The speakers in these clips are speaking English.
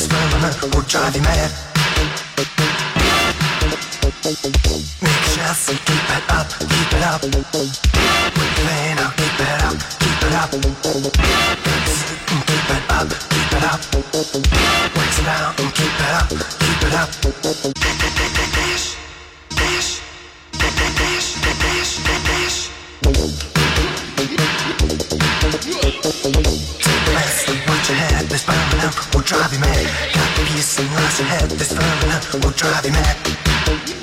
snowman will drive you mad. Make shots and keep it up, keep it up. We're playing out, keep it up, keep it up. Keep it up, keep it up. And keep it up, keep it up. Dash, dash, dash, this burnin' head, this phenomenon will drive you mad. Got the peace and lots of head, this phenomenon will drive you mad.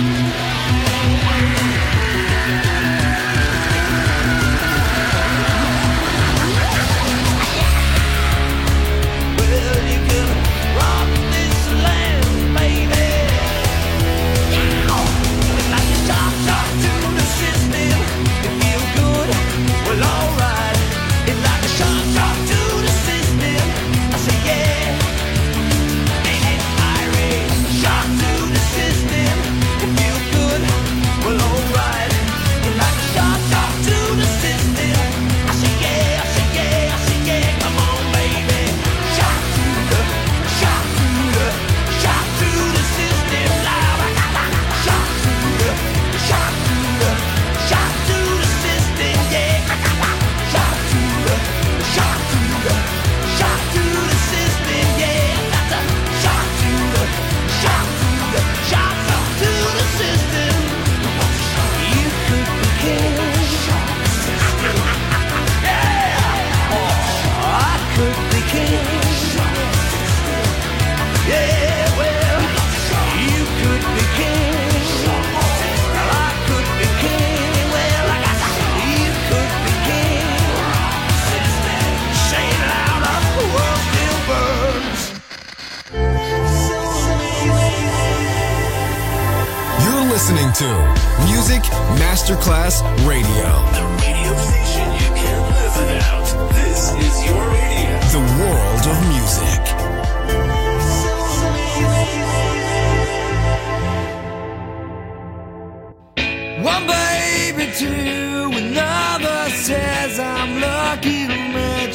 Well,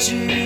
you.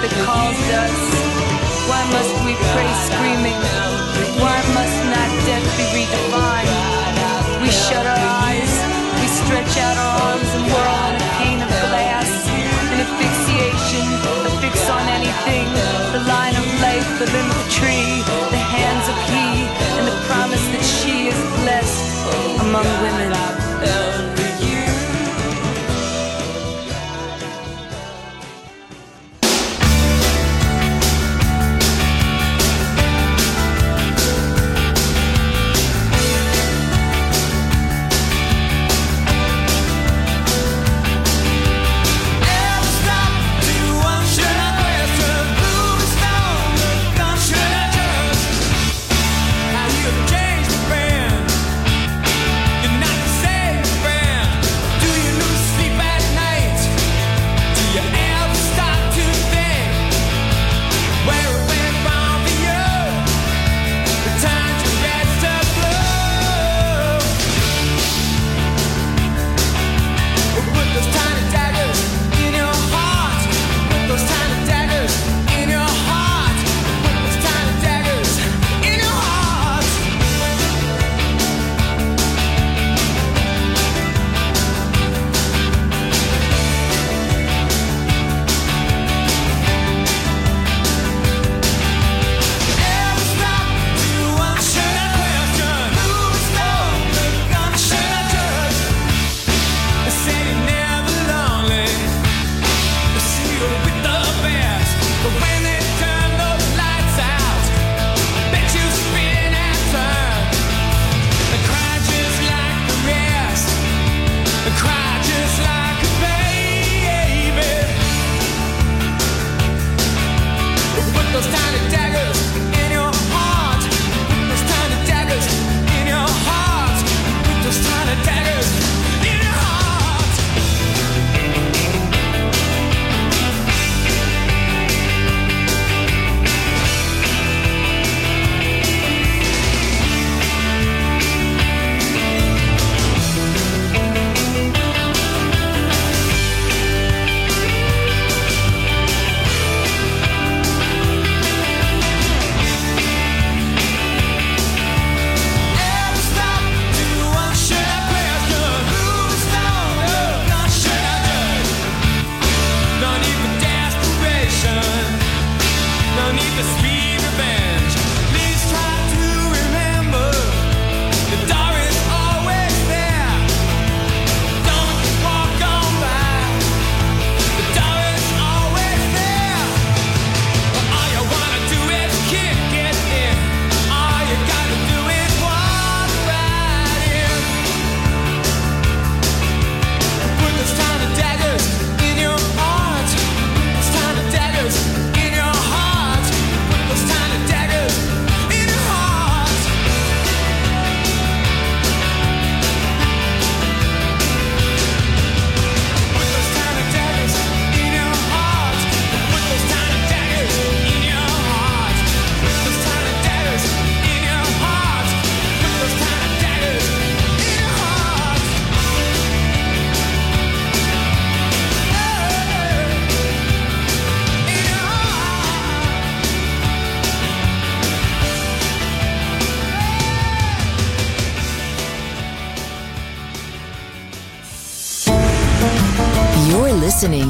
that calls us. Why must we pray screaming? Why must not death be redefined? We shut our eyes, we stretch out our arms and whirl on a pane of glass. An asphyxiation, a fix on anything. The line of life, the limb of tree, the hands of he, and the promise that she is blessed among women.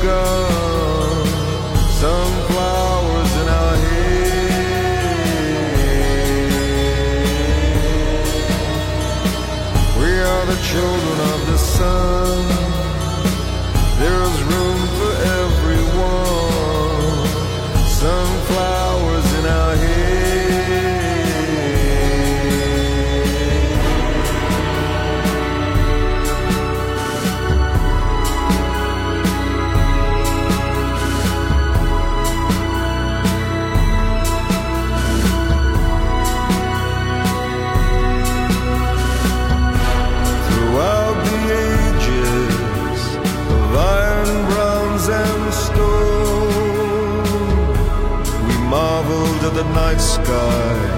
Just sky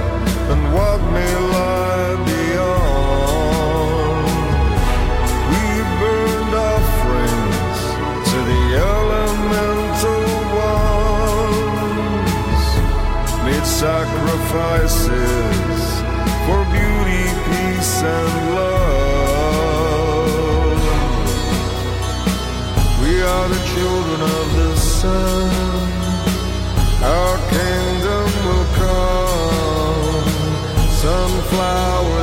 power.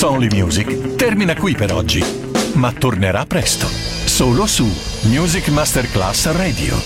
It's Only Music termina qui per oggi, ma tornerà presto, solo su Music Masterclass Radio.